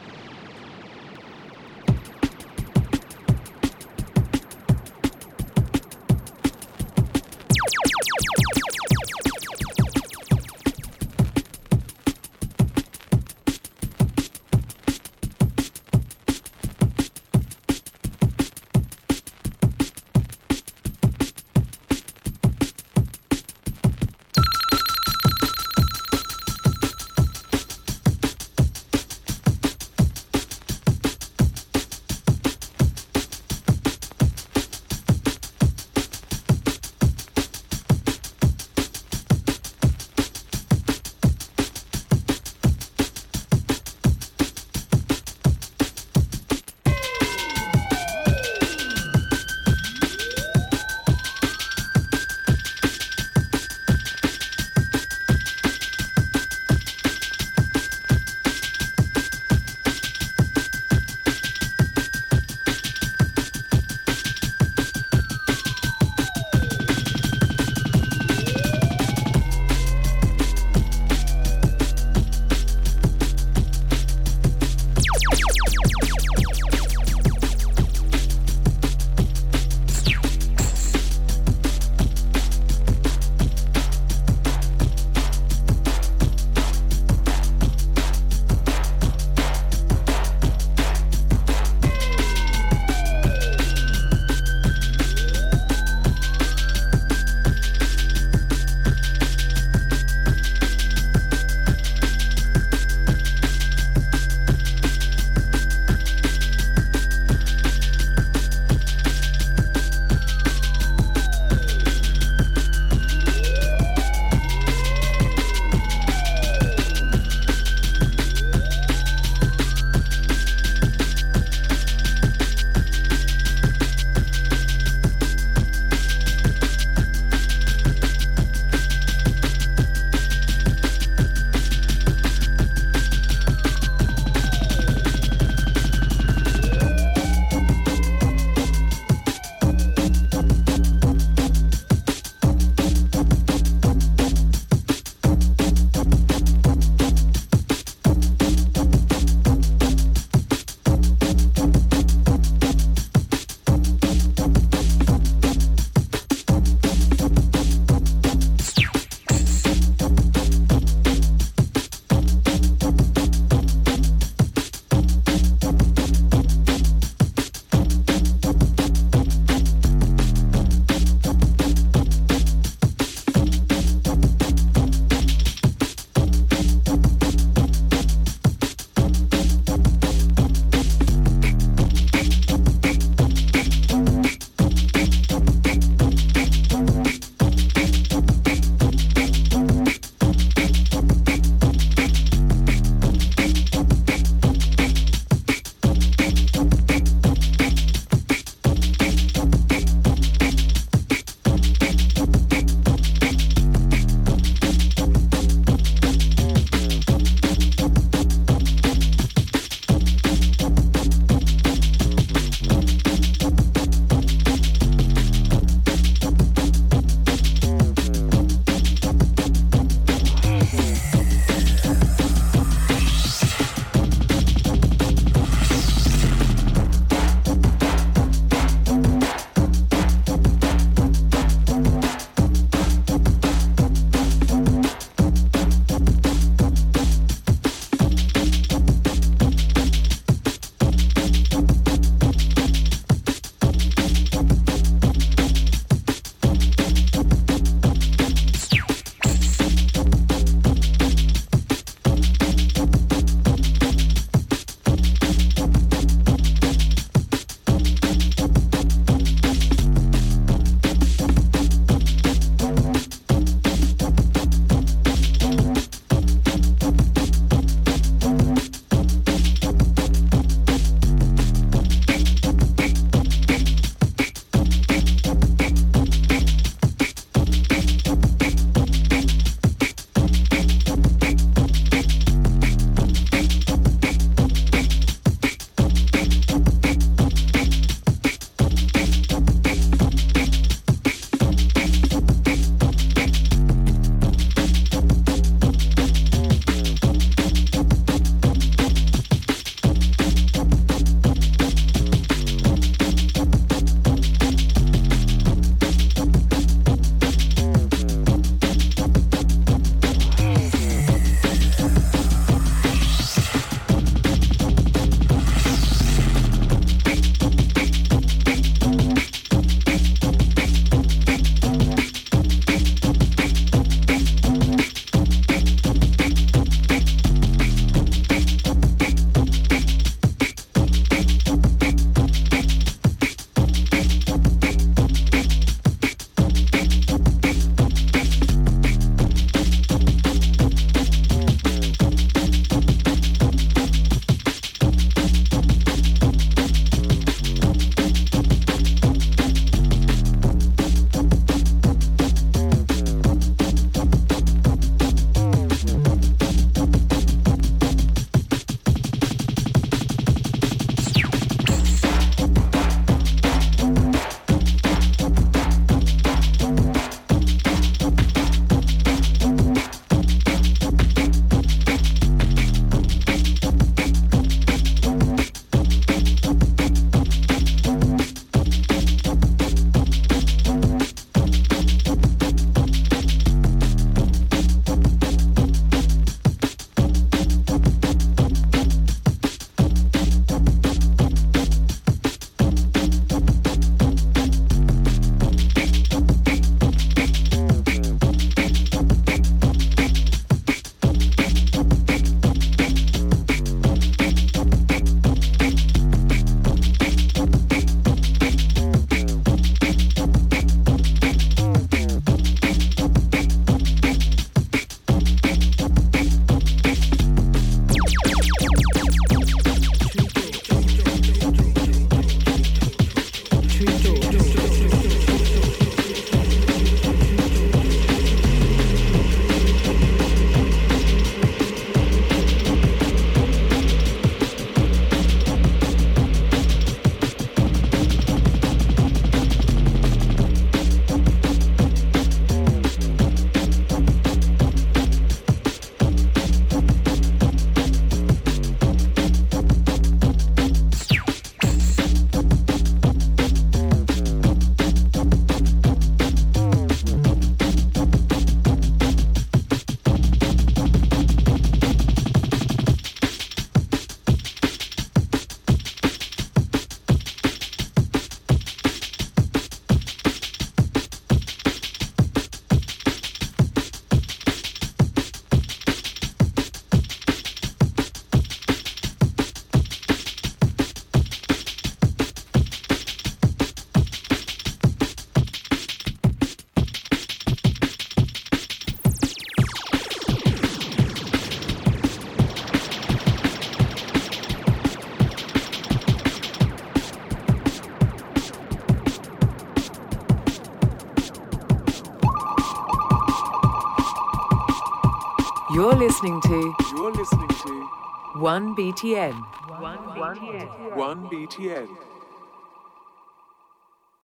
Listening to. You're listening to. 1BTN. 1BTN. 1BTN.